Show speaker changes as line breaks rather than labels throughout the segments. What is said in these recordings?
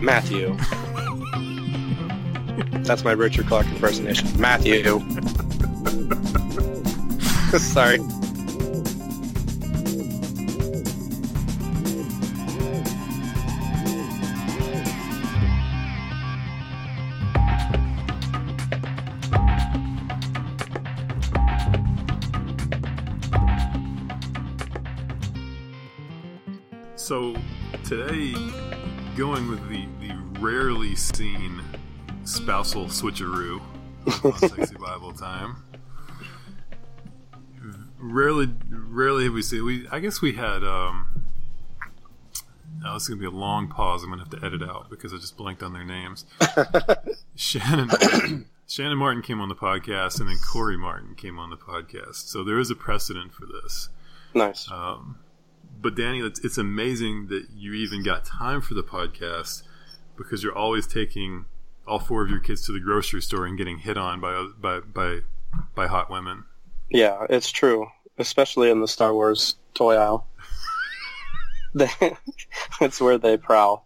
Matthew. That's my Richard Clark impersonation. Matthew. Sorry.
Spousal switcheroo on Sexy Bible Time. Rarely, rarely have we seen. We I guess we had. um now this is gonna be a long pause. I'm gonna have to edit out because I just blanked on their names. Shannon Martin. Shannon Martin came on the podcast, and then Corey Martin came on the podcast. So there is a precedent for this.
Nice.
Um, but Danny, it's, it's amazing that you even got time for the podcast because you're always taking all four of your kids to the grocery store and getting hit on by by by, by hot women.
Yeah, it's true, especially in the Star Wars toy aisle. They- That's where they prowl.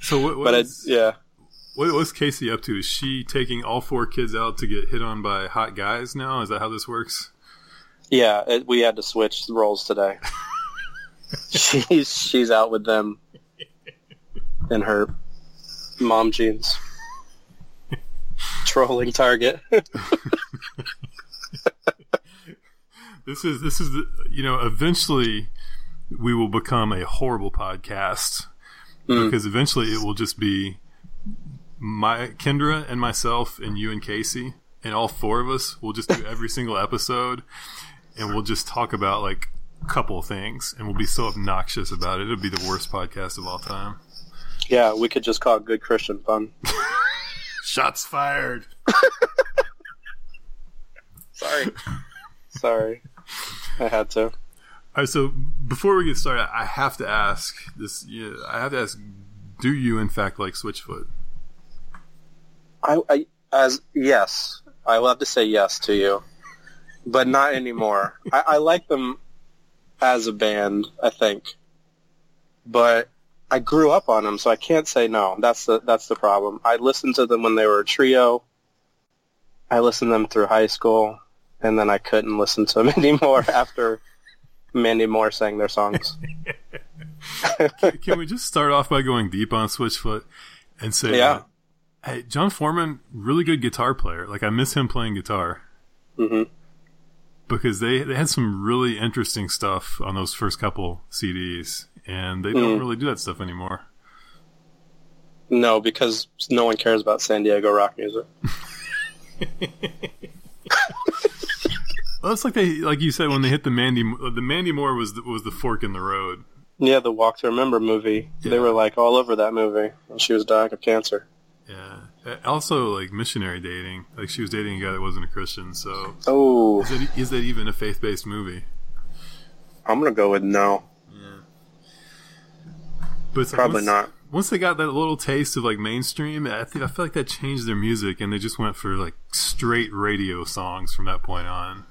So what,
But I,
what's,
yeah,
what, what's Casey up to? Is she taking all four kids out to get hit on by hot guys now? Is that how this works?
yeah, it, we had to switch roles today. she's she's out with them in her mom jeans, trolling Target.
This is this is you know eventually we will become a horrible podcast
Mm.
because eventually it will just be my Kendra and myself and you and Casey and all four of us will just do every single episode and we'll just talk about like a couple of things and we'll be so obnoxious about it. It'll be the worst podcast of all time.
Yeah, we could just call it good Christian fun.
Shots fired.
Sorry, sorry, I had to.
All right, so before we get started, I have to ask this. Yeah, I have to ask: Do you, in fact, like Switchfoot?
I, I as yes, I will have to say yes to you, but not anymore. I, I like them as a band, I think, but I grew up on them, so I can't say no. That's the that's the problem. I listened to them when they were a trio. I listened to them through high school, and then I couldn't listen to them anymore after Mandy Moore sang their songs.
Can we just start off by going deep on Switchfoot and say,
Yeah.
uh, hey, Jon Foreman, really good guitar player. Like I miss him playing guitar
hmm
because they they had some really interesting stuff on those first couple CDs, and they don't
Mm.
really do that stuff anymore.
No, because no one cares about San Diego rock music.
Well, it's like they, like you said, when they hit the Mandy, the Mandy Moore was the, was the fork in the road.
Yeah, the Walk to Remember movie. They were like all over that movie, when she was dying of cancer.
Yeah. Uh, Also, like missionary dating. Like she was dating a guy that wasn't a Christian. So
Oh,
is that, is that even a faith based movie?
I'm gonna go with no.
But it's like
Probably
once,
not.
Once they got that little taste of like mainstream, I think I feel like that changed their music, and they just went for like straight radio songs from that point on.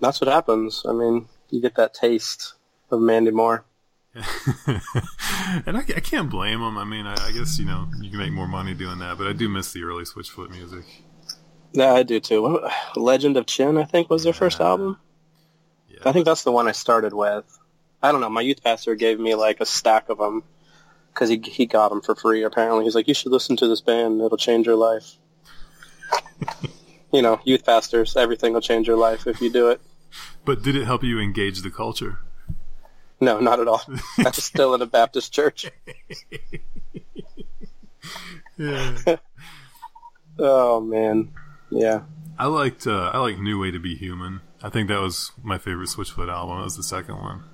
That's what happens. I mean, you get that taste of Mandy Moore.
and I, I can't blame them. I mean, I, I guess you know you can make more money doing that, but I do miss the early Switchfoot music.
Yeah, I do too. Legend of Chin, I think, was their first album.
Yeah.
I think that's the one I started with. I don't know. My youth pastor gave me like a stack of them because he he got them for free. Apparently, he's like, "You should listen to this band. It'll change your life." you know, youth pastors, everything will change your life if you do it.
But did it help you engage the culture?
No, not at all. I was still in a Baptist church.
Yeah.
Oh man, yeah.
I liked uh, I like New Way to Be Human. I think that was my favorite Switchfoot album. That was the second one.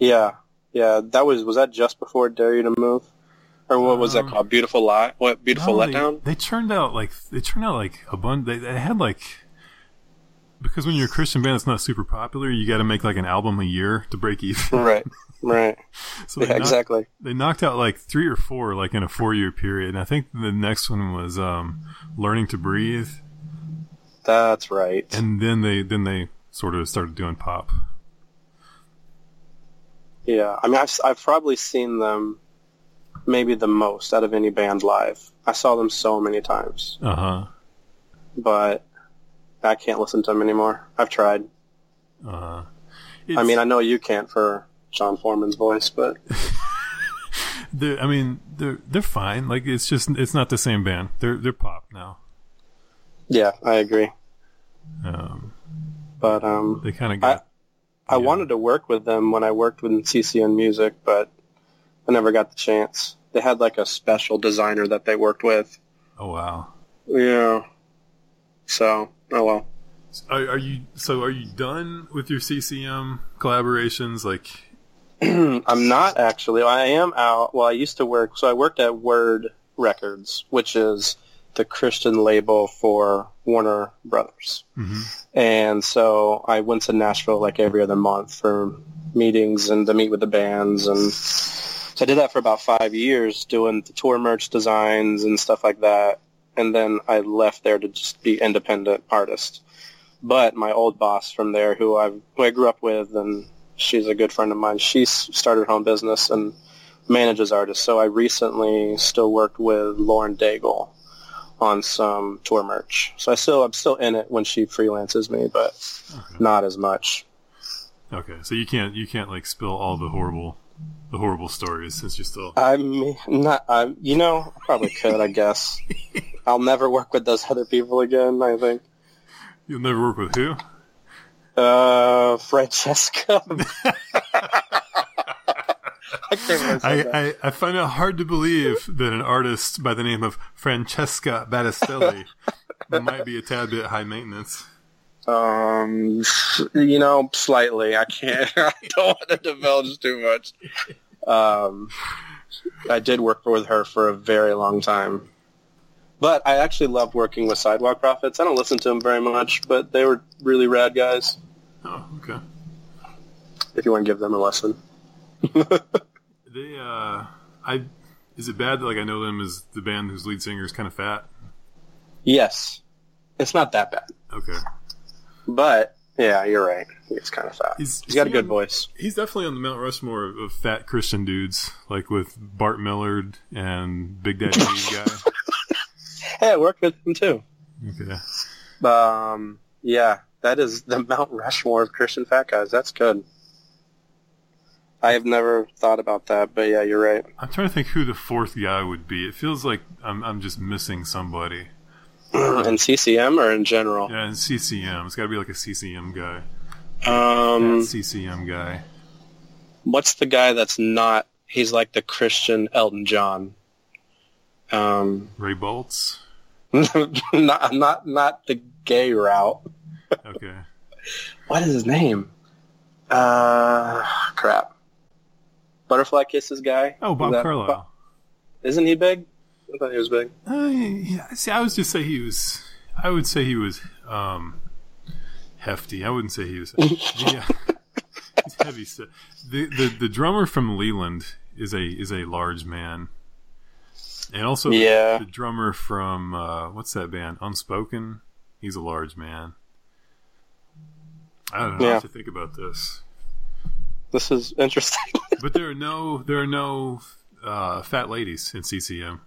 Yeah, yeah. That was was that just before Dare You to Move, or what was that
Um,
called? Beautiful Lie. What Beautiful
No, they-
Letdown?
They, turned out like they turned out like a bunch. They, they had like because when you're a Christian band that's not super popular, you got to make like an album a year to break even.
Right, right.
So they,
Yeah,
knocked,
exactly.
they knocked out like three or four like in a four year period. And I think the next one was um, Learning to Breathe,
That's right.
and then they then they sort of started doing pop.
Yeah, I mean, I've I've probably seen them maybe the most out of any band live. I saw them so many times,
Uh huh.
but I can't listen to them anymore. I've tried.
Uh huh.
I mean, I know you can't for Jon Foreman's voice, but
they're, I mean, they're they're fine. Like it's just it's not the same band. They're they're pop now.
yeah, I agree.
Um,
But um,
they kind of got.
I
Yeah.
wanted to work with them when I worked with CCM Music, but I never got the chance. They had like a special designer that they worked with.
oh wow.
Yeah. So, oh well.
Are, are you so? Are you done with your CCM collaborations? Like,
I'm not actually. I am out. Well, I used to work. So I worked at Word Records, which is the Christian label for Warner Brothers.
mhm.
And so I went to Nashville like every other month for meetings and to meet with the bands. And so I did that for about five years doing the tour merch designs and stuff like that. And then I left there to just be independent artist. But my old boss from there, who I who I grew up with, and she's a good friend of mine. She started her own business and manages artists. So I recently still worked with Lauren Daigle on some tour merch. So I still I'm still in it when she freelances me, but not as much.
okay, so you can't you can't like spill all the horrible the horrible stories since you're still.
I'm not. I'm. You know, I probably could. I guess. I'll never work with those other people again. I think.
You'll never work with who?
Uh, Francesca. I
I. I, I find it hard to believe that an artist by the name of Francesca Battistelli might be a tad bit high maintenance.
Um, you know, slightly. I can't. I don't want to divulge too much. Um, I did work with her for a very long time, but I actually loved working with Sidewalk Prophets. I don't listen to them very much, but they were really rad guys.
Oh, okay.
If you want to give them a lesson.
They, uh, I, is it bad that like I know them as the band whose lead singer is kind of fat?
Yes, it's not that bad,
Okay.
but yeah, you're right. He's kind of fat.
He's-
he's got a good
on-
voice.
He's definitely on the Mount Rushmore of, of fat Christian dudes, like with Bart Millard and Big Daddy guy.
Hey, I worked with him too.
Okay.
Um, yeah, that is the Mount Rushmore of Christian fat guys. That's good. I have never thought about that, but yeah, you're right.
I'm trying to think who the fourth guy would be. It feels like I'm, I'm just missing somebody.
in CCM or in general?
Yeah, in CCM. It's got to be like a CCM guy.
Um,
CCM guy.
what's the guy that's not? He's like the Christian Elton John. Um,
Ray Boltz.
not not not the gay route.
Okay.
What is his name? Uh, crap. Butterfly Kisses guy.
Oh, Bob
that-
Carlisle.
Isn't he big? I thought he was big.
Uh, yeah, see, I would just say he was. I would say he was um, hefty. I wouldn't say he was. yeah, he's heavy set. The, the the drummer from Leeland is a is a large man, and also
Yeah.
the drummer from uh, what's that band? Unspoken. He's a large man. I don't know
Yeah.
what to think about this,
This is interesting.
But there are no there are no uh, fat ladies in CCM.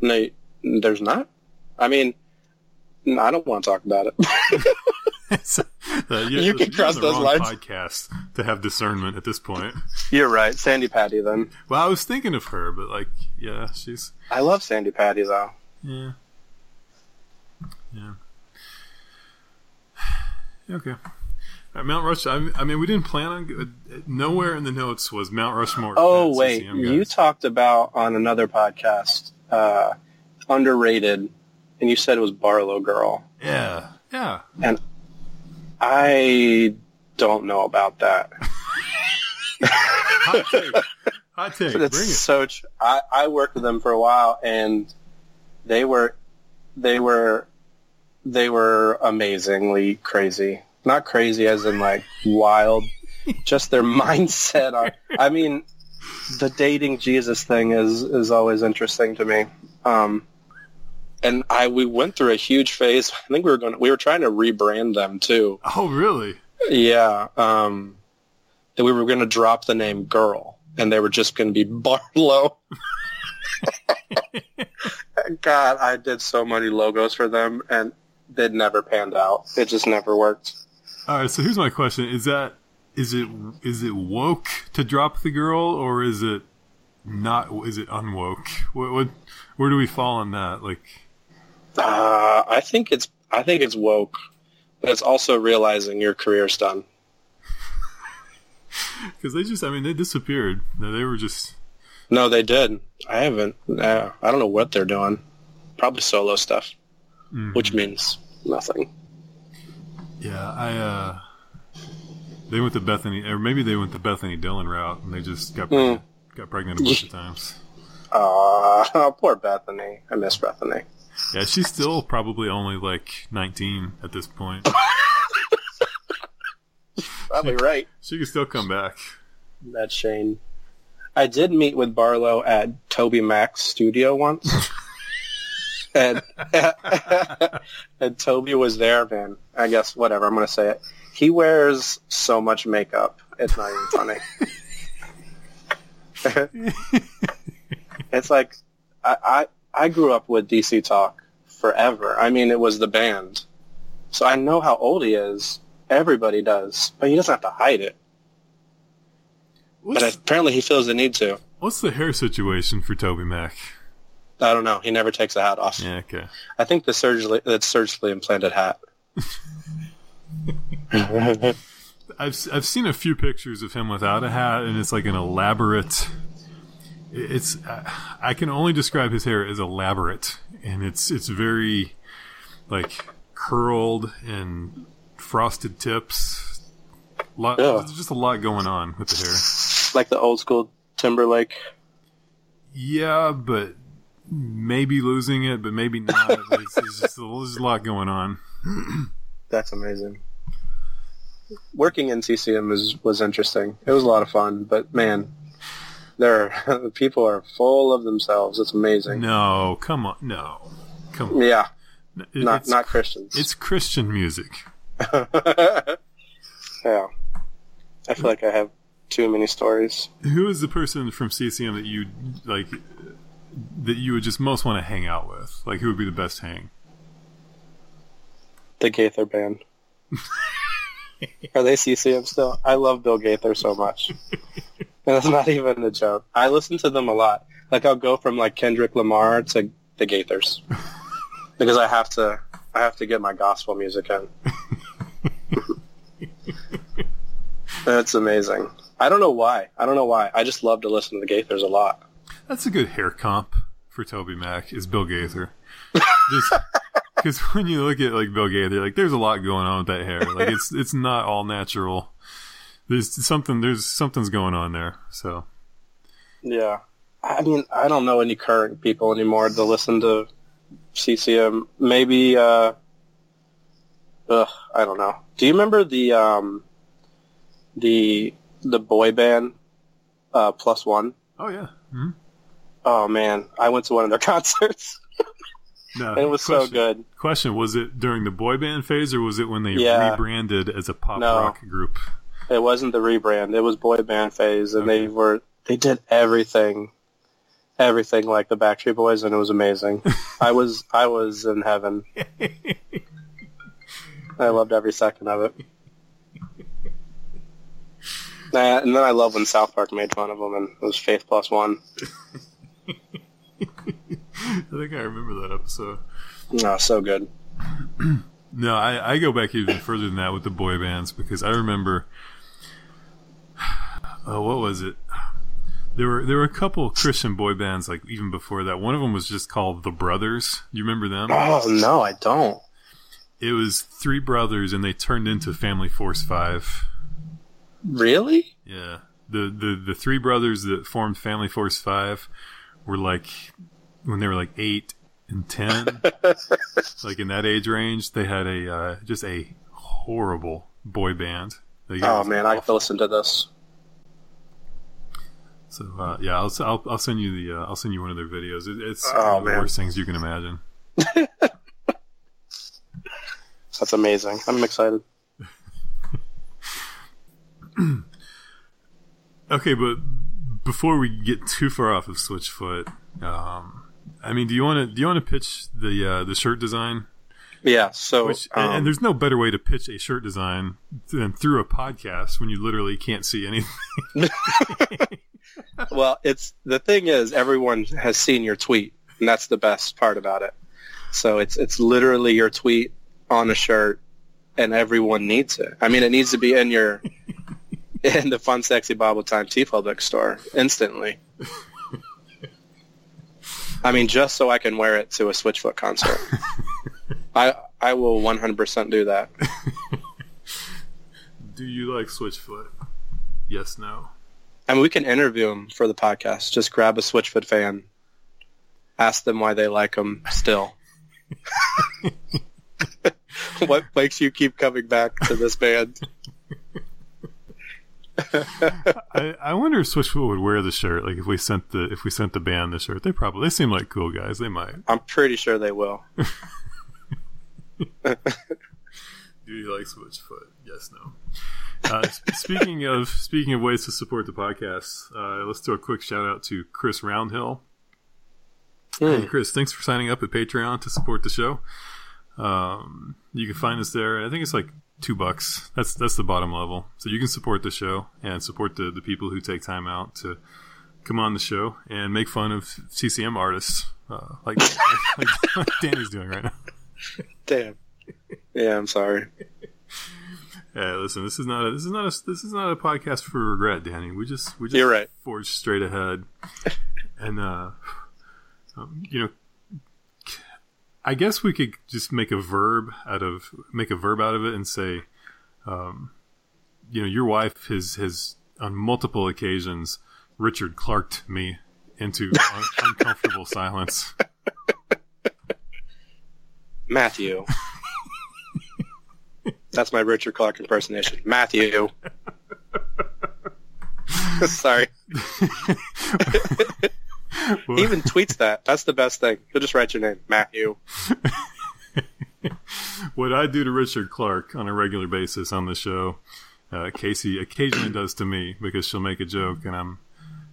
no, there's not. I mean, I don't want to talk about it.
So, uh,
You can cross those lines.
Podcast to have discernment at this point.
You're right, Sandi Patty. Then
Well, I was thinking of her, but like, yeah, she's
I love Sandi Patty though.
yeah, yeah. Okay. Right, Mount Rushmore. I, mean, we didn't plan on. uh, Nowhere in the notes was Mount Rushmore.
Oh wait, you talked about on another podcast uh, underrated, and you said it was Barlow Girl.
yeah, yeah.
And I don't know about that.
Hot take. Hot take. Bring it.
so. Tr- I I worked with them for a while, and they were, they were, they were amazingly crazy. Not crazy as in like wild, just their mindset. On, I mean, the dating Jesus thing is is always interesting to me. Um, and I we went through a huge phase. I think we were going. We were trying to rebrand them too.
Oh, really?
Yeah. Um, we were going to drop the name Girl, and they were just going to be Barlow. God, I did so many logos for them, and they never panned out. It just never worked.
All right, so here's my question: Is that is it is it woke to drop the girl, or is it not? Is it unwoke? What, what where do we fall on that? Like,
Uh, I think it's I think it's woke, but it's also realizing your career's done.
because they just, I mean, they disappeared. They were just
No, they did. I haven't. Uh, I don't know what they're doing. Probably solo stuff,
mm.
which means nothing.
Yeah, I. uh They went to Bethany, or maybe they went the Bethany Dillon route, and they just got pregnant, got pregnant a bunch of times.
Uh, poor Bethany. I miss Bethany.
Yeah, she's still probably only like 19 at this point.
Probably right.
She could still come back.
That's Shane. I did meet with Barlow at Toby Mac's studio once. And and Toby was there, man. I guess whatever, I'm gonna say it. He wears so much makeup. It's not even funny. it's like I, I I grew up with DC Talk forever. I mean it was the band. So I know how old he is. Everybody does. But he doesn't have to hide it.
What's,
But apparently he feels the need to.
what's the hair situation for Toby Mac?
I don't know. He never takes a hat off.
Yeah, okay.
I think the surgically that's surgically implanted hat.
I've I've seen a few pictures of him without a hat, and it's like an elaborate. It's I can only describe his hair as elaborate, and it's it's very like curled and frosted tips. Lot,
Yeah.
There's just a lot going on with the hair.
like the old school Timberlake.
Yeah, but maybe losing it, but maybe not. it's, it's just there's a lot going on.
That's amazing. Working in CCM was was interesting. It was a lot of fun, but man, there are, people are full of themselves. It's amazing.
No, come on, no, come on.
Yeah,
It-
not not Christians.
it's Christian music.
yeah, I feel like I have too many stories.
Who is the person from CCM that you like that you would just most want to hang out with? Like, who would be the best hang?
The Gaither band. Are they CCM still? I love Bill Gaither so much. and that's not even a joke. I listen to them a lot. Like I'll go from like Kendrick Lamar to the Gaithers because I have to. I have to get my gospel music in. That's amazing. I don't know why. I don't know why. I just love to listen to the Gaithers a lot.
That's a good hair comp for Toby Mac. Is Bill Gaither? Because when you look at like Bill Gaither, like there's a lot going on with that hair. Like it's it's not all natural. There's something. There's something's going on there. So
Yeah. I mean, I don't know any current people anymore to listen to CCM. Maybe, uh, ugh, I don't know. Do you remember the, um, the, the boy band, uh, Plus One?
oh yeah. hmm
Oh man, I went to one of their concerts.
No,
and it was so good.
Question: Was it during the boy band phase, or was it when they
Yeah.
rebranded as a pop
No.
rock group?
It wasn't the rebrand. It was boy band phase, and they were they did everything, everything like the Backstreet Boys, and it was amazing. I was I was in heaven. I loved every second of it. And then I love when South Park made fun of them, and it was Faith Plus One.
I think I remember that episode.
Oh, so good.
No, I, I go back even further than that with the boy bands because I remember. Oh, what was it? There were there were a couple Christian boy bands like even before that. One of them was just called the Brothers. You remember them?
Oh no, I don't.
It was three brothers, and they turned into Family Force Five.
Really?
Yeah, the the the three brothers that formed Family Force Five were like when they were like eight and ten, like in that age range. They had a uh, just a horrible boy band. Like,
Oh man, I have to listen to this.
So uh, yeah, I'll, I'll I'll send you the uh, I'll send you one of their videos. It, it's
Oh,
one of the
man.
worst things you can imagine.
That's amazing. I'm excited.
Okay, but before we get too far off of Switchfoot, um, I mean, do you want to do you want to pitch the uh, the shirt design?
Yeah. So
Which,
um,
and there's no better way to pitch a shirt design than through a podcast when you literally can't see anything.
well, it's the thing is everyone has seen your tweet, and that's the best part about it. So it's it's literally your tweet on a shirt, and everyone needs it. I mean, it needs to be in your in the Fun Sexy Bible Time TeePublic store instantly. I mean, just so I can wear it to a Switchfoot concert. I I will 100% do that.
do you like Switchfoot? Yes, no.
I mean, we can interview them for the podcast. Just grab a Switchfoot fan, ask them why they like them still. what makes you keep coming back to this band?
I, I wonder if Switchfoot would wear the shirt. Like if we sent the if we sent the band the shirt, they probably they seem like cool guys. They might.
I'm pretty sure they will.
Do you like Switchfoot? Yes, no. Uh, speaking of speaking of ways to support the podcast, uh, let's do a quick shout out to Chris Roundhill. Hey, Chris, thanks for signing up at Patreon to support the show. Um, you can find us there. I think it's like two bucks. That's that's the bottom level. So you can support the show and support the, the people who take time out to come on the show and make fun of CCM artists, uh, like, like like Danny's doing right now.
Damn. Yeah, I'm sorry.
Hey, listen, this is not a this is not a this is not a podcast for regret, Danny. We just we just
You're right.
forge straight ahead, and uh, um, you know, I guess we could just make a verb out of make a verb out of it and say, um, you know, your wife has has on multiple occasions Richard Clarked me into un- uncomfortable silence.
Matthew. That's my Richard Clark impersonation. Matthew. Sorry. He even tweets that. That's the best thing. He'll just write your name, Matthew.
what I do to Richard Clark on a regular basis on the show, uh, Casey occasionally does to me because she'll make a joke and I'm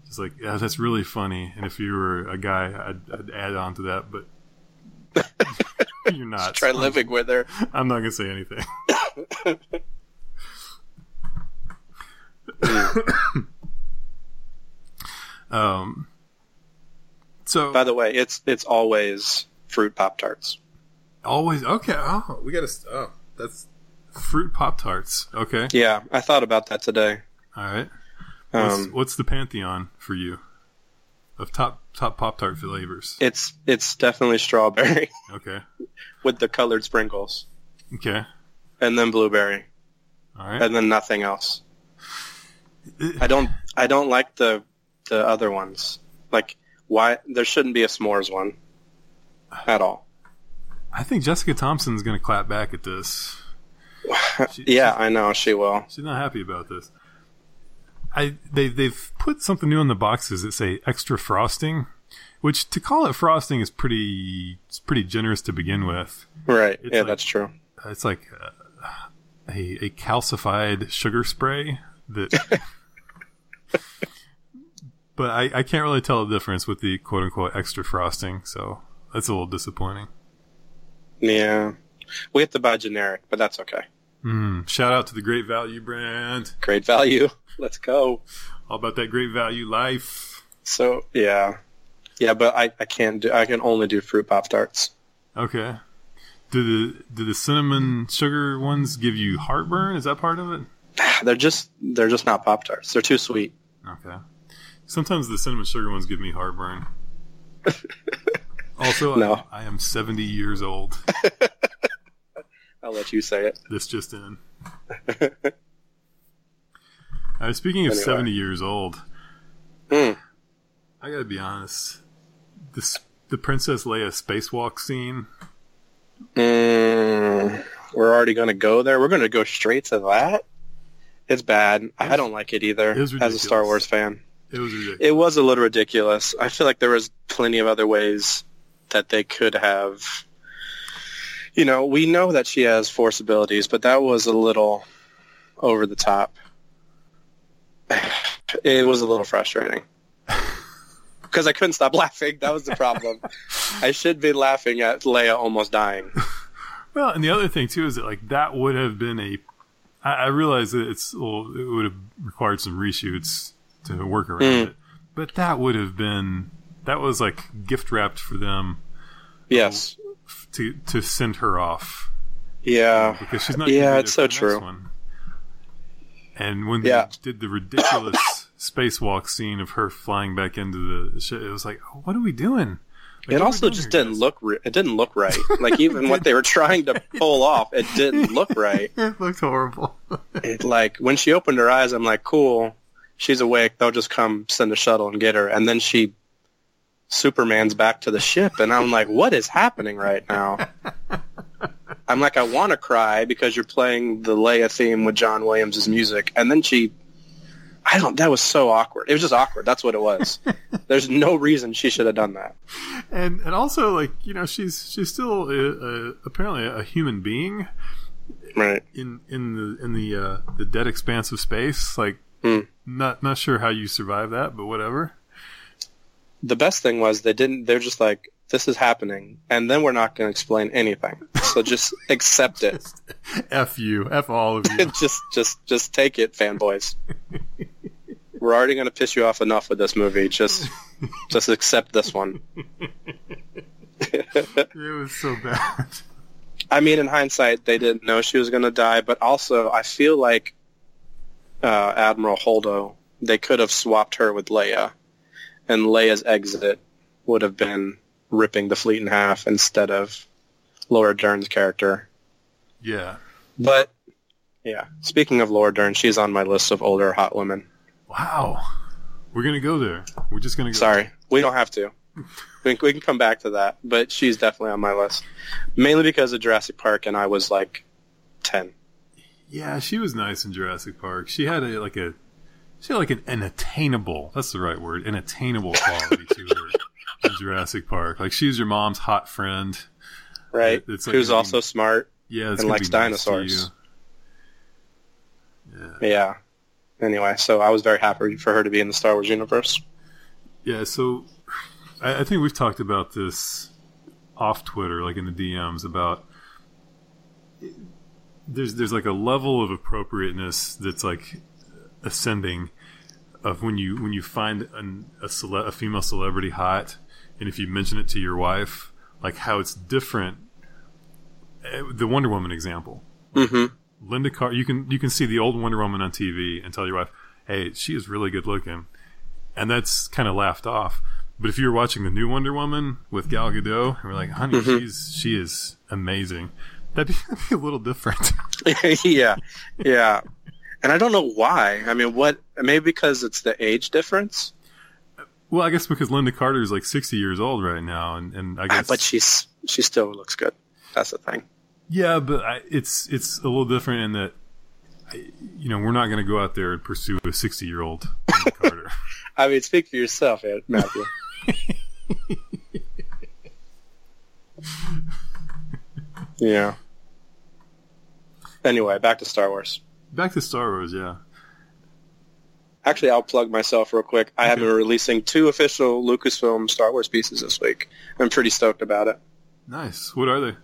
just like, yeah, that's really funny. And if you were a guy, I'd, I'd add on to that, but you're not.
Try living with her.
I'm not gonna say anything. um. So
By the way, it's it's always fruit pop tarts.
always okay. Oh, we gotta. Oh, that's fruit pop tarts. Okay.
Yeah, I thought about that today.
All right. What's,
Um,
what's the pantheon for you of top top pop tart flavors?
it's it's definitely strawberry
Okay.
with the colored sprinkles,
Okay.
and then blueberry,
All right.
and then nothing else. I don't I don't like the the other ones. Like why there shouldn't be a s'mores one at all.
I think Jessica Thompson's gonna clap back at this. She-
Yeah, I know she will.
She's not happy about this. I they they've put something new on the boxes that say extra frosting, which to call it frosting is pretty it's pretty generous to begin with.
Right.
It's
yeah,
like-
that's true.
It's like uh, a a calcified sugar spray that. but I, I can't really tell the difference with the quote unquote extra frosting, so that's a little disappointing.
Yeah. We have to buy generic, but that's okay.
Mm, shout out to the Great Value brand.
Great value. Let's go.
All about that Great Value life.
So yeah. Yeah, but I, I can't do I can only do fruit pop tarts.
Okay. Do the do the cinnamon sugar ones give you heartburn? Is that part of it?
They're just they're just not pop tarts. They're too sweet.
Okay. Sometimes the cinnamon sugar ones give me heartburn. also,
No.
I, I am 70 years old.
I'll let you say it.
This just in. Uh, speaking of
Anyway.
70 years old,
Hmm.
I gotta be honest. This the Princess Leia spacewalk scene.
Mm, we're already going to go there. We're going to go straight to that. It's bad. I don't like it either.
It
as a Star. Wars fan,
It was ridiculous.
it was a little ridiculous. I feel like there was plenty of other ways that they could have. You know, we know that she has force abilities, but that was a little over the top. It was a little frustrating because I couldn't stop laughing. That was the problem. I should be laughing at Leia almost dying.
Well, and the other thing too is that like that would have been a. I, I realize that it's well, it would have required some reshoots to work around
Mm.
it, but that would have been that was like gift wrapped for them
Yes.
to to send her off
Yeah.
because she's not.
Yeah, it's so
for the next
true.
One. And when
Yeah.
they did the ridiculous spacewalk scene of her flying back into the ship, it was like, what are we doing? Like,
It also just didn't
guys?
look. Re- it didn't look right. Like even what they were trying to pull off, it didn't look right.
It looked horrible.
It like when she opened her eyes, I'm like, cool. She's awake. They'll just come send a shuttle and get her. And then she Superman's back to the ship, and I'm like, what is happening right now? I'm like, I want to cry because you're playing the Leia theme with John Williams' music, and then she, I don't. That was so awkward. It was just awkward. That's what it was. There's no reason she should have done that.
and and also like you know she's she's still a, a, apparently a human being
Right.
in in the in the uh, the dead expanse of space. Like
Hmm.
Not not sure how you survive that, but whatever.
The best thing was they didn't. They're just like, this is happening, and then we're not going to explain anything. So just accept it.
F you, f all of you.
just just just take it, fanboys. We're already going to piss you off enough with this movie. Just just accept this one.
it was so bad.
I mean, in hindsight, they didn't know she was going to die, but also I feel like uh, Admiral Holdo, they could have swapped her with Leia, and Leia's exit would have been ripping the fleet in half instead of Laura Dern's character.
Yeah.
But yeah, speaking of Laura Dern, she's on my list of older hot women.
Wow. We're gonna go there. We're just gonna go.
Sorry, we don't have to. We can, we can come back to that, but she's definitely on my list. Mainly because of Jurassic Park, and I was like ten.
Yeah, she was nice in Jurassic Park. She had a like a she had like an, an attainable that's the right word, an attainable quality to her in Jurassic Park. Like she's your mom's hot friend.
Right?
It's like
Who's
gonna be-
also smart.
Yeah,
And likes
nice
dinosaurs.
you. Yeah.
Yeah. Anyway, so I was very happy for her to be in the Star Wars universe.
Yeah, so I, I think we've talked about this off Twitter, like in the DMs, about there's there's like a level of appropriateness that's like ascending of when you when you find an, a cele- a female celebrity hot, and if you mention it to your wife, like how it's different. Eh, The Wonder Woman example,
hmm
Linda Car you can you can see the old Wonder Woman on TV and tell your wife, "Hey, she is really good looking," and that's kind of laughed off. But if you're watching the new Wonder Woman with Gal Gadot, and we're like, "Honey,
Mhm.
she's she is amazing," that'd be, that'd be a little different.
yeah, yeah. And I don't know why. I mean, what? Maybe because it's the age difference.
well, I guess because Lynda Carter is like 60 years old right now, and, and I
Ah,
guess,
But she's she still looks good. That's the thing.
yeah, but I, it's it's a little different in that, you know, we're not going to go out there and pursue a 60 year old Carter.
I mean, speak for yourself, Ed- Matthew. Yeah. Anyway, back to Star Wars.
Back to Star Wars, yeah.
Actually, I'll plug myself real quick. I have been releasing two official Lucasfilm Star Wars pieces this week. I'm pretty stoked about it.
Nice. What are they?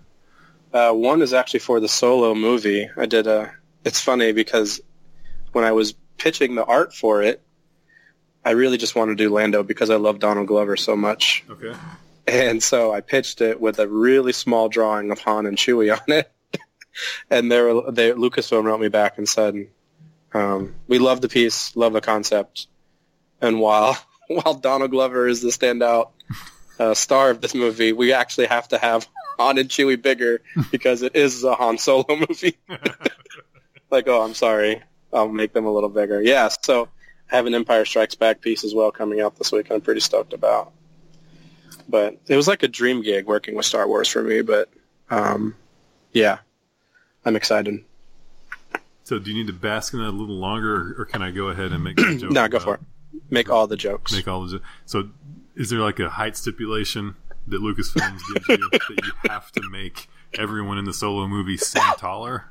Uh, one is actually for the solo movie. I did a. It's funny because when I was pitching the art for it, I really just wanted to do Lando because I love Donald Glover so much.
Okay.
And so I pitched it with a really small drawing of Han and Chewie on it. and they were, they, Lucasfilm wrote me back and said, um, "We love the piece, love the concept, and while while Donald Glover is the standout uh, star of this movie, we actually have to have Han and Chewie bigger because it is a Han Solo movie." like, oh, I'm sorry, I'll make them a little bigger. Yeah, so I have an Empire Strikes Back piece as well coming out this week. I'm pretty stoked about. But it was like a dream gig working with Star Wars for me. But um, yeah, I'm excited.
So do you need to bask in that a little longer, or, or can I go ahead and make a joke?
No, go for it. Make all the jokes.
Make all the. jokes. So, is there like a height stipulation that Lucasfilms gives you that you have to make everyone in the solo movie seem taller?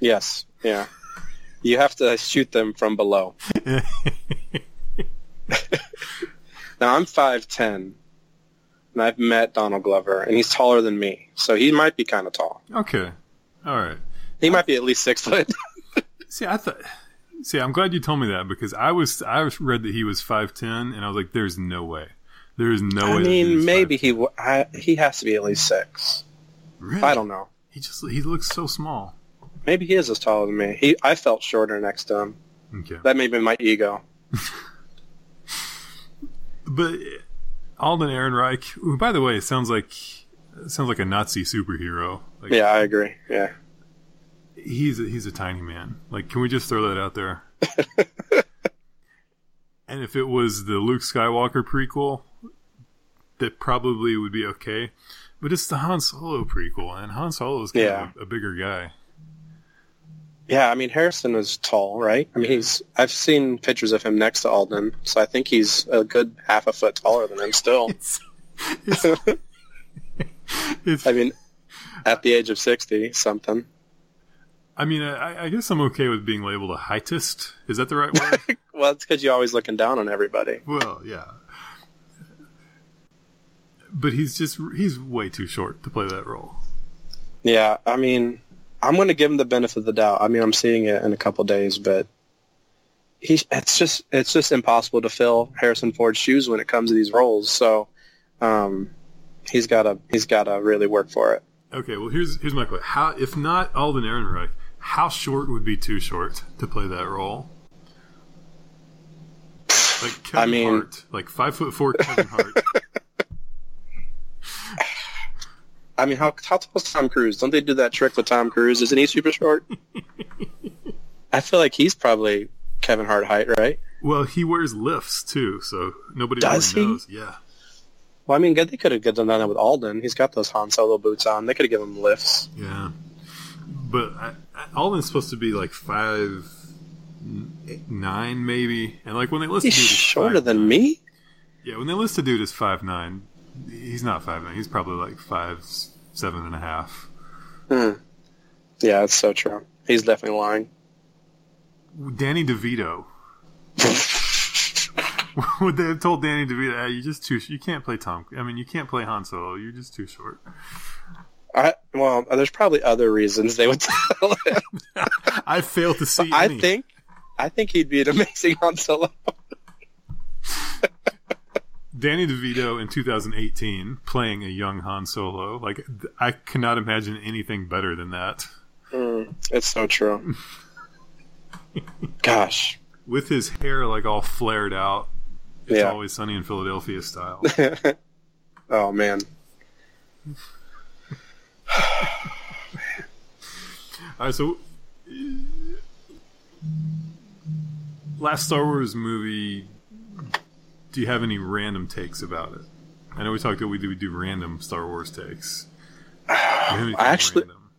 Yes, yeah. You have to shoot them from below. now I'm five ten, and I've met Donald Glover, and he's taller than me, so he might be kind of tall.
Okay, all right.
He might be at least six foot.
See, I thought. See, I'm glad you told me that because I was I read that he was five ten, and I was like, "There's no way. There is no
I
way." that
mean, maybe
5'10".
he w- I, he has to be at least six.
Really?
I don't know.
He just he looks so small.
Maybe he is as tall as me. He I felt shorter next to him.
Okay,
That may be my ego.
but Alden Ehrenreich, who, by the way, sounds like sounds like a Nazi superhero. Like,
Yeah, I agree. Yeah.
he's a, he's a tiny man. Like, can we just throw that out there? and if it was the Luke Skywalker prequel, that probably would be okay. But it's the Han Solo prequel, and Han Solo is kind
Yeah.
of a, a bigger guy.
Yeah, I mean Harrison is tall, right? I mean he's I've seen pictures of him next to Alden, so I think he's a good half a foot taller than him still.
It's, it's, it's,
I mean, at the age of sixty something.
I mean, I, I guess I'm okay with being labeled a heightist. Is that the right word?
Well, it's because you're always looking down on everybody.
well, yeah. But he's just, he's way too short to play that role.
Yeah, I mean, I'm going to give him the benefit of the doubt. I mean, I'm seeing it in a couple days, but he it's just it's just impossible to fill Harrison Ford's shoes when it comes to these roles. So, um, he's got to he's got to really work for it.
Okay, well here's here's my question: How, if not Alden Ehrenreich, how short would be too short to play that role? Like Kevin
I mean-
Hart, like five foot four Kevin Hart.
I mean, how how tall is Tom Cruise? Don't they do that trick with Tom Cruise? Isn't he super short? I feel like he's probably Kevin Hart height, right?
well, he wears lifts too, so nobody
Does
really
he?
knows. Yeah,
Well, I mean, they could have done that with Alden. He's got those Han Solo boots on. They could have given him lifts.
yeah. But I, I, Alden's supposed to be like five nine maybe, and like when they list
He's
a dude as
shorter than
5'9"
me.
Yeah, when they list a dude as five nine, he's not five nine. He's probably like five seven and a half.
Hmm. Yeah, that's so true. He's definitely lying.
Danny DeVito. Would they have told Danny DeVito, ah, "You just too, you can't play Tom. I mean, you can't play Han Solo. You're just too short."
I well, there's probably other reasons they would tell him.
I fail to see.
I think, I think he'd be an amazing Han Solo.
Danny DeVito in 2018 playing a young Han Solo. Like I cannot imagine anything better than that.
Mm, it's so true. Gosh,
With his hair like all flared out. It's
Yeah.
always sunny in Philadelphia style.
oh man.
All right, so last Star Wars movie. Do you have any random takes about it? I know we talked that we do, we do random Star Wars takes. Do you have
I actually-
random?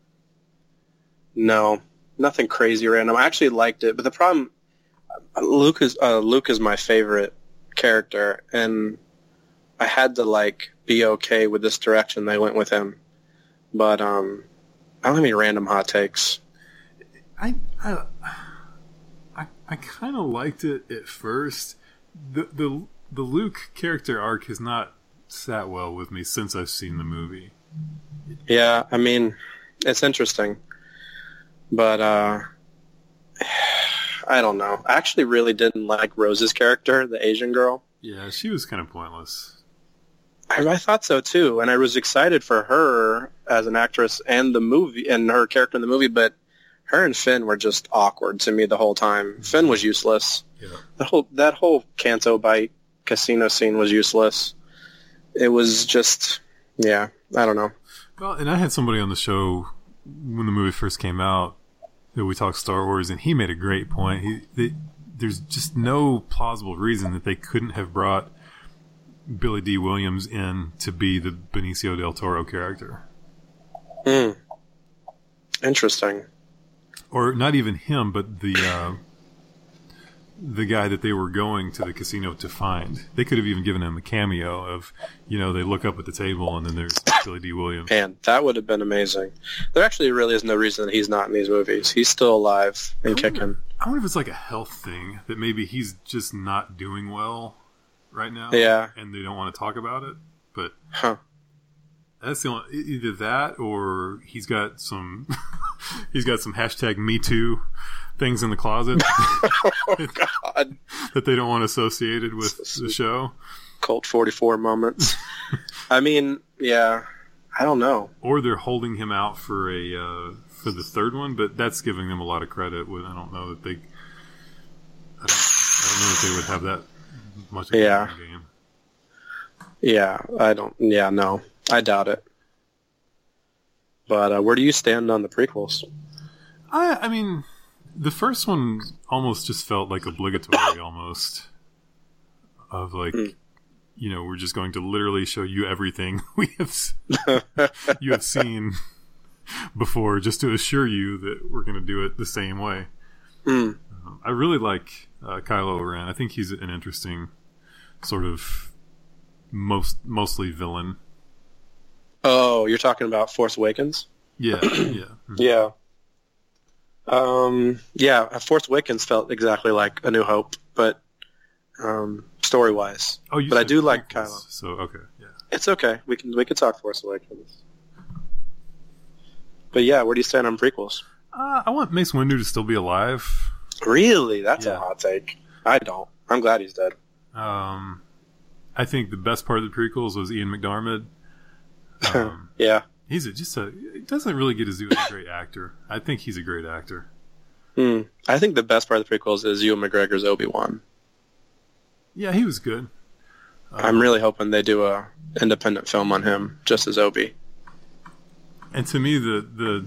No, nothing crazy random. I actually liked it, but the problem, Luke is uh, Luke is my favorite character, and I had to like be okay with this direction they went with him. But um, I don't have any random hot takes.
I I I, I kind of liked it at first. The the the Luke character arc has not sat well with me since I've seen the movie.
Yeah, I mean, it's interesting, but uh, I don't know. I actually really didn't like Rose's character, the Asian girl.
Yeah, she was kind of pointless.
I, I thought so too, and I was excited for her as an actress and the movie and her character in the movie. But her and Finn were just awkward to me the whole time. Finn was useless.
Yeah.
The whole that whole Canto Bight casino scene was useless. It was just, yeah, I don't know.
Well, and I had somebody on the show when the movie first came out that we talked Star Wars, and he made a great point. He, they, there's just no plausible reason that they couldn't have brought Billy Dee Williams in to be the Benicio del Toro character,
Hmm. Interesting.
or not even him, but the uh, the guy that they were going to the casino to find. They could have even given him a cameo of, you know, they look up at the table and then there's Billy Dee Williams.
Man, that would have been amazing. There actually really is no reason that he's not in these movies. He's still alive and kicking.
I wonder if it's like a health thing that maybe he's just not doing well right now.
Yeah.
And they don't want to talk about it. But
Huh.
that's the only either that or he's got some he's got some hashtag me too things in the closet
Oh God,
that they don't want associated with the show.
Forty four moments. I mean, yeah, I don't know.
Or they're holding him out for a uh, for the third one, but that's giving them a lot of credit. With I don't know that they I don't, I don't know that they would have that much of
Yeah.
game.
Yeah, I don't. Yeah, no, I doubt it. But uh, where do you stand on the prequels?
I, I mean, the first one almost just felt like obligatory, almost of like,
Hmm.
you know, we're just going to literally show you everything we have you have seen before, just to assure you that we're going to do it the same way.
Mm.
Um, I really like uh, Kylo Ren. I think he's an interesting sort of most mostly villain.
Oh, you're talking about Force Awakens?
Yeah, yeah.
Yeah. Um. Yeah, Force Awakens felt exactly like A New Hope, but um, story wise,
Oh, you
But I do like Kylo.
So okay, yeah.
it's okay. We can we can talk Force Awakens. But yeah, where do you stand on prequels?
Uh, I want Mace Windu to still be alive.
Really, that's
Yeah.
a hot take. I don't. I'm glad he's dead.
Um, I think the best part of the prequels was Ian McDiarmid. Um,
Yeah.
He's a, just a. He doesn't really get as a great actor. I think he's a great actor.
Hmm. I think the best part of the prequels is Ewan McGregor's Obi Wan.
Yeah, he was good. Um,
I'm really hoping they do a independent film on him, just as Obi.
And to me, the the.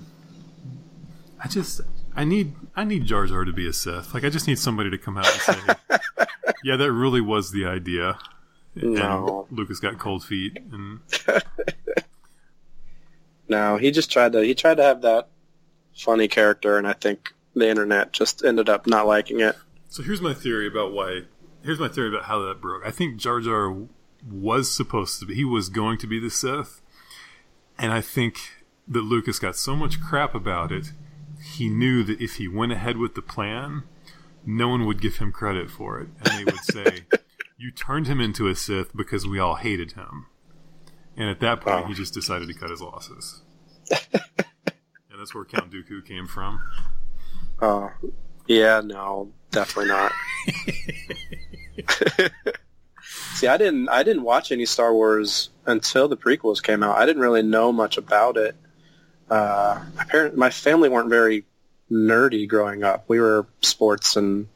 I just I need I need Jar Jar to be a Sith. Like I just need somebody to come out and say, "Yeah, that really was the idea."
No.
And Lucas got cold feet, and
No, he just tried to he tried to have that funny character, and I think the internet just ended up not liking it.
So here's my theory about why. Here's my theory about how that broke. I think Jar Jar was supposed to be. He was going to be the Sith, and I think that Lucas got so much crap about it. He knew that if he went ahead with the plan, no one would give him credit for it, and they would say, "You turned him into a Sith because we all hated him." And at that point, he just decided to cut his losses. and that's where Count Dooku came from.
Oh, yeah, no, definitely not. See, I didn't I didn't watch any Star Wars until the prequels came out. I didn't really know much about it. Uh, my parent, my family weren't very nerdy growing up. We were sports and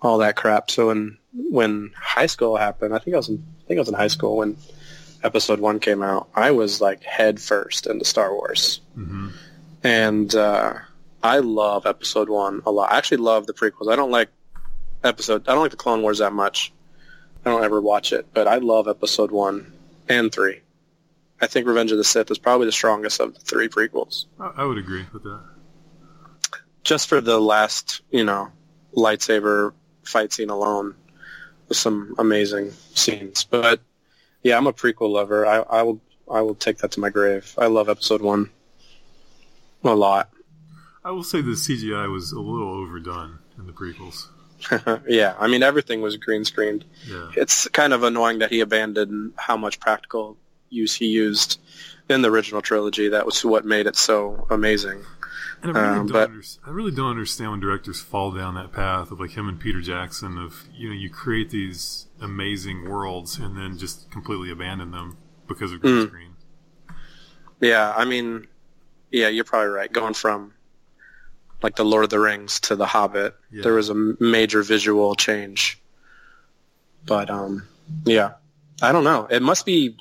all that crap. So when when high school happened, I think I was in, I think I was in high school when Episode One came out. I was like head first into Star Wars
hmm
and uh, I love Episode One a lot. I actually love the prequels. I don't like episode. I don't like the Clone Wars that much. I don't ever watch it, but I love Episode One and Three. I think Revenge of the Sith is probably the strongest of the three prequels,
I, I would agree with that.
just for the last, you know, lightsaber fight scene alone. With some amazing scenes, but yeah, I'm a prequel lover. I, I will I will take that to my grave. I love Episode One a lot.
I will say the CGI was a little overdone in the prequels.
yeah, I mean everything was green screened.
Yeah.
It's kind of annoying that he abandoned how much practical use he used in the original trilogy. That was what made it so amazing.
And I really,
Um,
don't
but-
under- I really don't understand when directors fall down that path of like him and Peter Jackson of you know you create these amazing worlds and then just completely abandon them because of green
Mm.
screen.
Yeah, I mean, yeah, you're probably right. Going from like the Lord of the Rings to the Hobbit,
Yeah.
there was a major visual change. But um, yeah, I don't know. It must be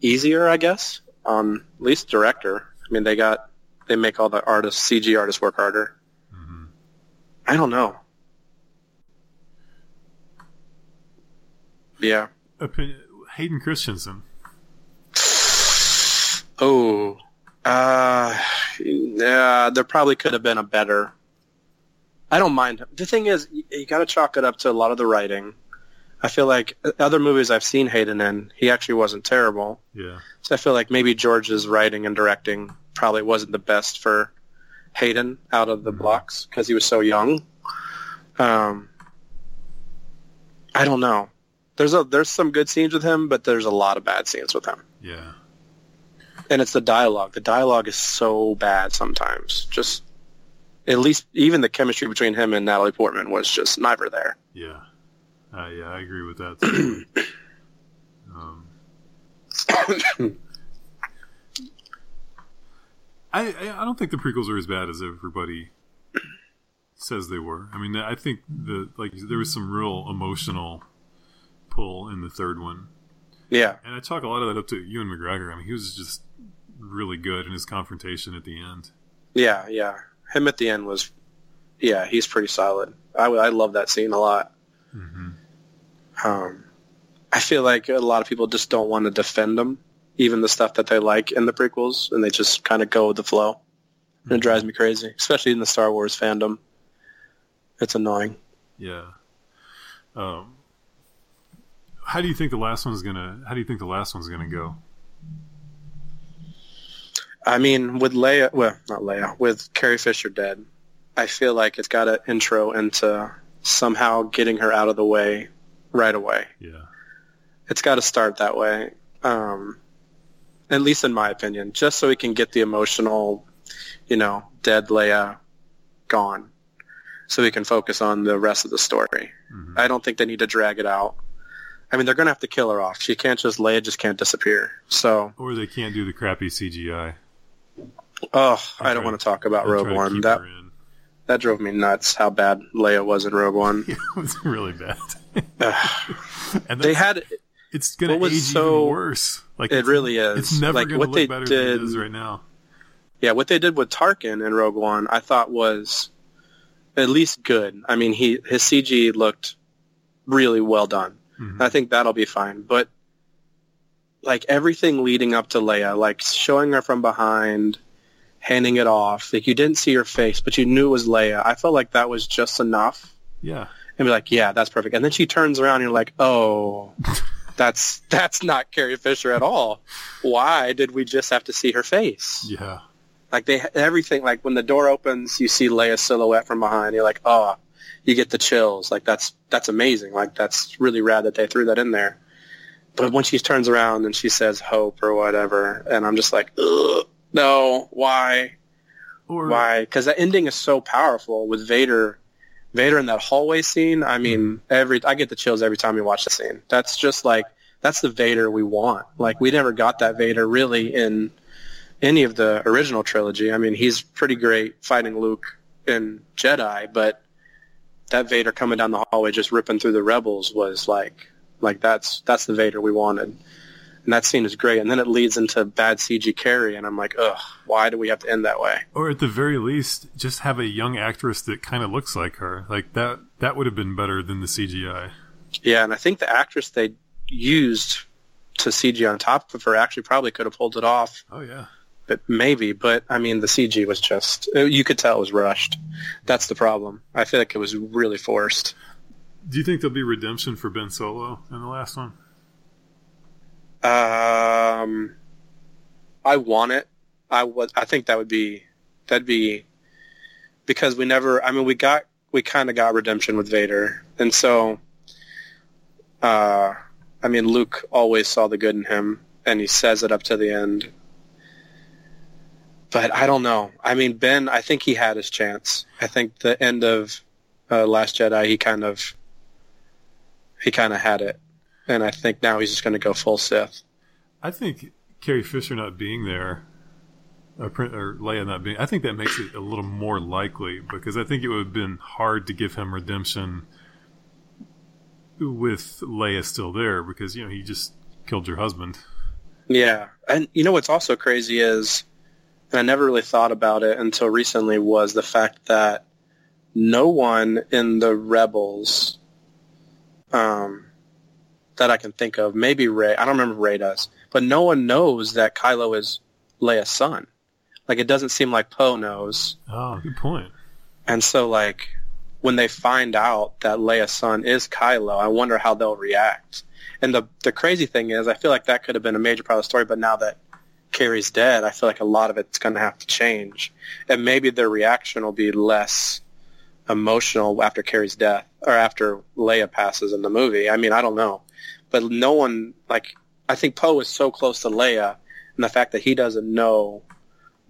easier, I guess, on at least director. I mean, they got they make all the artists, CG artists, work harder.
hmm
I don't know. Yeah.
Opinion, Hayden Christensen.
Oh, uh, yeah. There probably could have been a better I don't mind. The thing is, you, you got to chalk it up to a lot of the writing. I feel like other movies I've seen Hayden in, he actually wasn't terrible.
Yeah.
So I feel like maybe George's writing and directing probably wasn't the best for Hayden out of the blocks because he was so young. Um, I don't know. There's a there's some good scenes with him, but there's a lot of bad scenes with him.
Yeah.
And it's the dialogue. The dialogue is so bad sometimes. Just at least even the chemistry between him and Natalie Portman was just never there.
Yeah. Uh, yeah, I agree with that. too. um, I, I I don't think the prequels are as bad as everybody says they were. I mean, I think the like there was some real emotional pull in the third one,
Yeah.
and I chalk a lot of that up to Ewan McGregor. I mean, he was just really good in his confrontation at the end.
Yeah, yeah. Him at the end was, yeah, he's pretty solid. I, I love that scene a lot.
hmm
Um, I feel like a lot of people just don't want to defend them, even the stuff that they like in the prequels, and they just kind of go with the flow. And it drives me crazy, especially in the Star Wars fandom. It's annoying.
Yeah. Um, how do you think the last one's gonna? How do you think the last one's gonna go?
I mean, with Leia, well, not Leia, with Carrie Fisher dead, I feel like it's got an intro into somehow getting her out of the way right away.
Yeah.
It's got to start that way, um, at least in my opinion, just so we can get the emotional, you know, dead Leia gone, so we can focus on the rest of the story.
Mhm.
I don't think they need to drag it out. I mean, they're going to have to kill her off. She can't just Leia just can't disappear. So,
Or they can't do the crappy CGI.
oh, I don't want to talk about Rogue One. That that drove me nuts. How bad Leia was in Rogue One.
it was really bad. and
they had
it's
what was
age
so-
even worse. Like
it really is.
It's never
Like,
gonna
what
look
they
better
did-
than it is right now.
yeah, what they did with Tarkin in Rogue One, I thought was at least good. I mean, he his CG looked really well done.
Mhm.
I think that'll be fine. But like everything leading up to Leia, like showing her from behind, handing it off, like you didn't see her face, but you knew it was Leia. I felt like that was just enough.
Yeah.
And be like, yeah, that's perfect. And then she turns around and you're like, oh, that's that's not Carrie Fisher at all. Why did we just have to see her face?
Yeah.
Like they everything like when the door opens, you see Leia's silhouette from behind. You're like, oh, you get the chills. Like that's that's amazing. Like that's really rad that they threw that in there. But when she turns around and she says hope or whatever, and I'm just like, Ugh, no, why,
Or
why? Because that ending is so powerful with Vader. Vader in that hallway scene. I mean, mm-hmm. every I get the chills every time you watch the scene. That's just like that's the Vader we want. Like we never got that Vader really in any of the original trilogy. I mean, he's pretty great fighting Luke in Jedi, but that Vader coming down the hallway just ripping through the rebels was like like that's that's the Vader we wanted. And that scene is great. And then it leads into bad CG Carrie and I'm like, ugh, why do we have to end that way?
or at the very least, just have a young actress that kind of looks like her. Like that. That would have been better than the CGI.
Yeah, and I think the actress they used to CG on top of her actually probably could have pulled it off,
Oh yeah.
But maybe. But I mean, the CG was just you could tell it was rushed. That's the problem. I feel like it was really forced.
Do you think there'll be redemption for Ben Solo in the last one?
Um, I want it. I would. I think that would be that'd be because we never. I mean, we got we kind of got redemption with Vader, and so. Uh, I mean, Luke always saw the good in him, and he says it up to the end. But I don't know. I mean, Ben. I think he had his chance. I think the end of uh, Last Jedi, he kind of he kind of had it, and I think now he's just going to go full Sith.
I think Carrie Fisher not being there, or, or Leia not being, I think that makes it a little more likely because I think it would have been hard to give him redemption with Leia still there because you know he just killed your husband.
Yeah, and you know what's also crazy is, and I never really thought about it until recently, was the fact that no one in the Rebels, um, that I can think of, maybe Rey, I don't remember Rey does, but no one knows that Kylo is Leia's son. Like it doesn't seem like Poe knows,
Oh, good point.
and so like, when they find out that Leia's son is Kylo, I wonder how they'll react. And the the crazy thing is, I feel like that could have been a major part of the story, but now that Carrie's dead, I feel like a lot of it's going to have to change, and maybe their reaction will be less emotional after Carrie's death or after Leia passes in the movie. I mean, I don't know, but no one like I think Poe is so close to Leia, and the fact that he doesn't know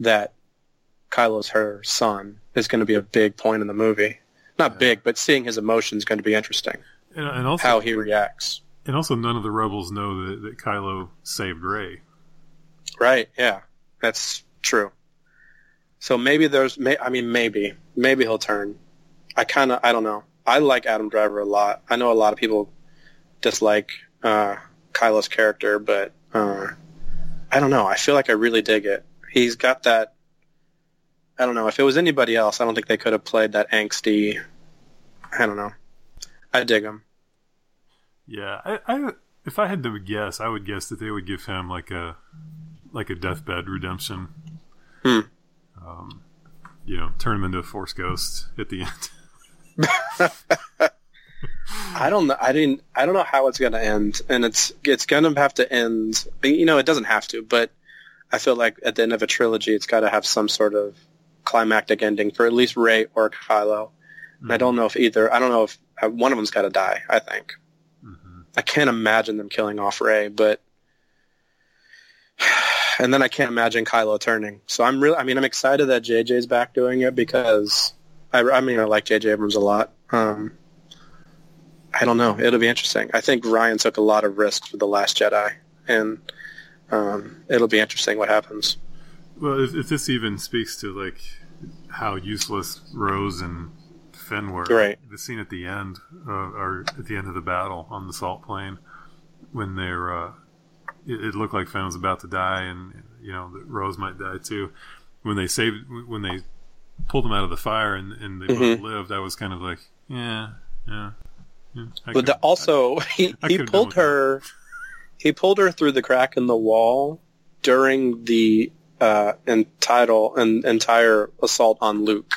that Kylo's her son is going to be a big point in the movie. Not
Yeah.
big, but seeing his emotions is going to be interesting.
And, and also,
How he reacts.
and also, none of the rebels know that, that Kylo saved Rey.
Right? Yeah, that's true. So maybe there's, may, I mean, maybe, maybe he'll turn. I kind of, I don't know. I like Adam Driver a lot. I know a lot of people dislike uh, Kylo's character, but uh, I don't know. I feel like I really dig it. He's got that. I don't know. If it was anybody else, I don't think they could have played that angsty. I don't know. I dig him.
Yeah, I, I if I had to guess, I would guess that they would give him like a like a deathbed redemption.
Hmm.
Um, you know, turn him into a Force ghost at the end.
I don't know. I didn't. I don't know how it's going to end, and it's it's going to have to end. You know, it doesn't have to, but I feel like at the end of a trilogy, it's got to have some sort of climactic ending for at least Rey or Kylo. And I don't know if either. I don't know if uh, one of them's got to die. I think.
Mhm.
I can't imagine them killing off Rey, but and then I can't imagine Kylo turning. So I'm really. I mean, I'm excited that JJ's back doing it because I. I mean, I like JJ Abrams a lot. Um, I don't know. It'll be interesting. I think Rian took a lot of risks with the Last Jedi, and um, it'll be interesting what happens.
Well, if, if this even speaks to like how useless Rose and Finn were,
Right.
The scene at the end, uh, or at the end of the battle on the salt plain, when they're, uh, it, it looked like Finn was about to die, and you know that Rose might die too. When they saved, when they pulled them out of the fire and, and they both
Mhm.
lived, I was kind of like, yeah, yeah. yeah
But
could-
the, also, he,
I
he pulled her. He pulled her through the crack in the wall during the uh, entitle, an entire assault on Luke.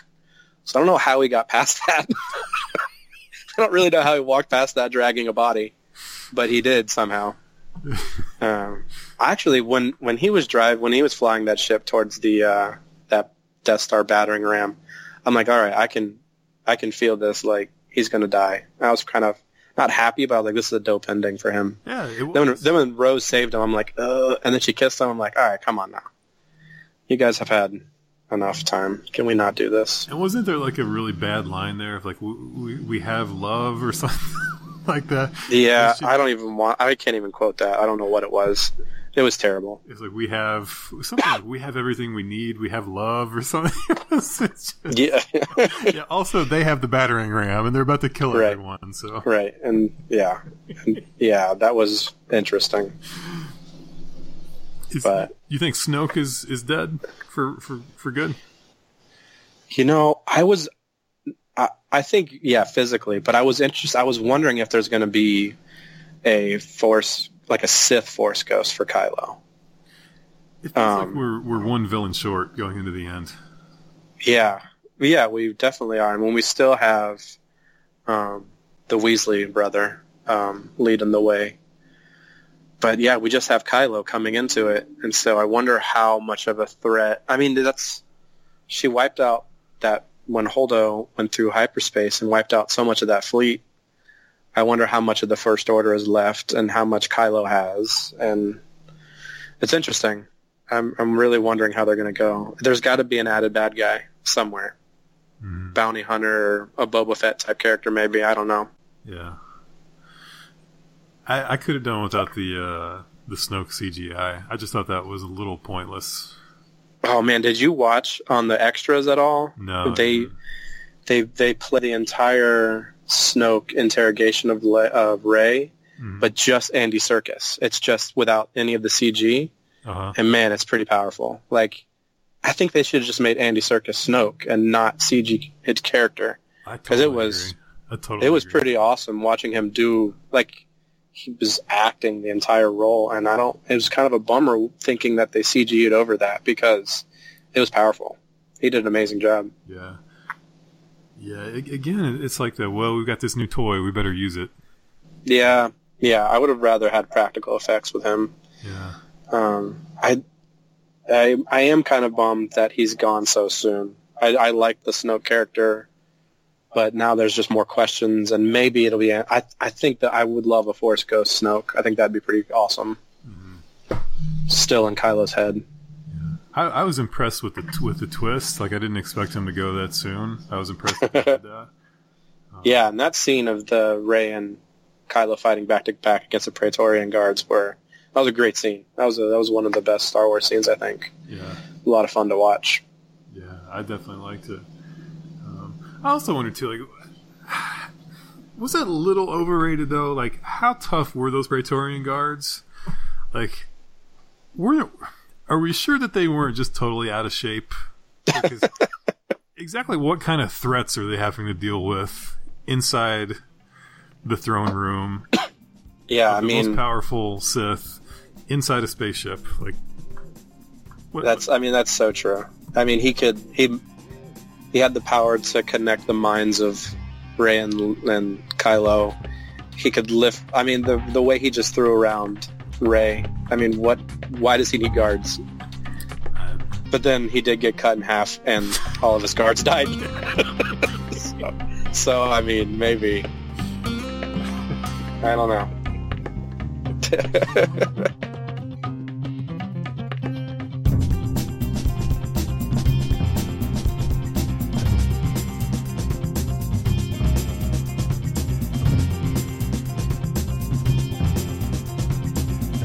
So I don't know how he got past that. I don't really know how he walked past that dragging a body, but he did somehow. um, actually, when when he was drive when he was flying that ship towards the uh, that Death Star battering ram, I'm like, all right, I can I can feel this. Like he's gonna die. I was kind of not happy, but I was like, this is a dope ending for him.
yeah, it
Then when, then when Rose saved him, I'm like, uh, and then she kissed him. I'm like, all right, come on now. You guys have had enough time. Can we not do this?
And wasn't there like a really bad line there of like we, we, we have love or something like that?
Yeah, I don't even want. I can't even quote that. I don't know what it was. It was terrible.
It's like we have something like we have everything we need. We have love or something. Just-
Yeah,
yeah. Also, they have the battering ram and they're about to kill
Right.
everyone. So
right. And yeah, and, yeah, that was interesting.
Is-
But-
you think Snoke is is dead for for for good?
You know, I was, I, I think, yeah, physically, but I was interested. I was wondering if there's going to be a force, like a Sith force ghost for Kylo.
It feels
Um,
like we're we're one villain short going into the end.
Yeah, yeah, we definitely are. And when we still have um, the Weasley brother um, leading the way, but yeah, we just have Kylo coming into it, and so I wonder how much of a threat. I mean, that's she wiped out that when Holdo went through hyperspace and wiped out so much of that fleet. I wonder how much of the First Order is left and how much Kylo has, and it's interesting. I'm I'm really wondering how they're going to go. There's got to be an added bad guy somewhere,
Mhm.
bounty hunter, or a Boba Fett type character, maybe. I don't know.
Yeah. I, I could have done without the uh, the Snoke CGI. I just thought that was a little pointless.
Oh man, did you watch on the extras at all?
No,
They they they play the entire Snoke interrogation of Le- of Rey,
Mhm.
but just Andy Serkis. It's just without any of the CG,
uh-huh.
and man, it's pretty powerful. Like, I think they should have just made Andy Serkis Snoke and not CG his character.
I
'Cause it was-
totally
It was
agree.
pretty awesome watching him do like he was acting the entire role, and I don't. It was kind of a bummer thinking that they CG'd over that because it was powerful. He did an amazing job.
Yeah. Yeah, again, it's like the well, we've got this new toy, we better use it.
Yeah, yeah. I would have rather had practical effects with him.
Yeah.
Um, I, I, I am kind of bummed that he's gone so soon. I, I like the Snoke character, but now there's just more questions, and maybe it'll be. I, I think that I would love a Force Ghost Snoke. I think that'd be pretty awesome. Mm-hmm. Still in Kylo's head.
I, I, was impressed with the with the twist. Like I didn't expect him to go that soon. I was impressed with that.
Um, yeah, and that scene of the Rey and Kylo fighting back to back against the Praetorian guards were that was a great scene. That was a, that was one of the best Star Wars scenes I think.
Yeah,
a lot of fun to watch.
Yeah, I definitely liked it. I also wondered too, like, was that a little overrated though? Like, how tough were those Praetorian guards? Like, were are we sure that they weren't just totally out of shape? Because exactly what kind of threats are they having to deal with inside the throne room?
Yeah, I mean,
most powerful Sith inside a spaceship. Like,
what, that's. I mean, that's so true. I mean, he could he he had the power to connect the minds of Rey and, and Kylo. He could lift. I mean, the the way he just threw around Rey. I mean, what? Why does he need guards? But then he did get cut in half, and all of his guards died. so, so, I mean, maybe. I don't know.